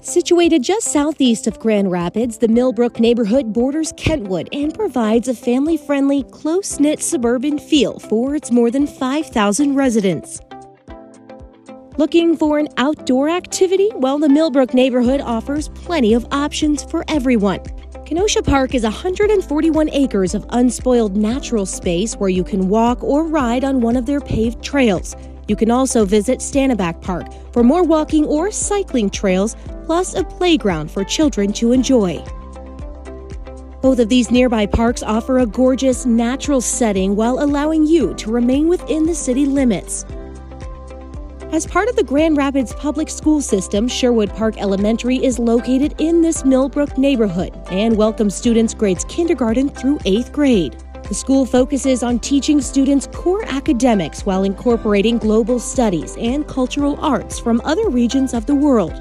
Situated just southeast of Grand Rapids, the Millbrook neighborhood borders Kentwood and provides a family friendly, close knit suburban feel for its more than 5,000 residents. Looking for an outdoor activity? Well, the Millbrook neighborhood offers plenty of options for everyone. Kenosha Park is 141 acres of unspoiled natural space where you can walk or ride on one of their paved trails. You can also visit Stanaback Park for more walking or cycling trails, plus a playground for children to enjoy. Both of these nearby parks offer a gorgeous natural setting while allowing you to remain within the city limits. As part of the Grand Rapids public school system, Sherwood Park Elementary is located in this Millbrook neighborhood and welcomes students grades kindergarten through 8th grade. The school focuses on teaching students core academics while incorporating global studies and cultural arts from other regions of the world.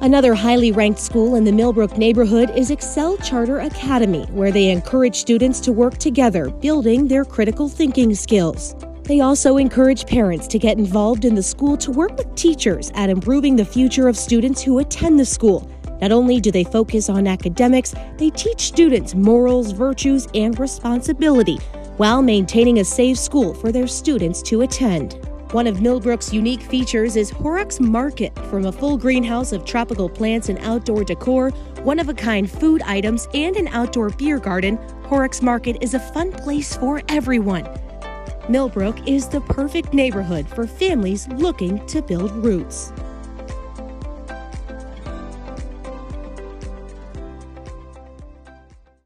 Another highly ranked school in the Millbrook neighborhood is Excel Charter Academy, where they encourage students to work together, building their critical thinking skills. They also encourage parents to get involved in the school to work with teachers at improving the future of students who attend the school not only do they focus on academics, they teach students morals, virtues, and responsibility while maintaining a safe school for their students to attend. One of Millbrook's unique features is Horrocks Market. From a full greenhouse of tropical plants and outdoor decor, one of a kind food items, and an outdoor beer garden, Horrocks Market is a fun place for everyone. Millbrook is the perfect neighborhood for families looking to build roots.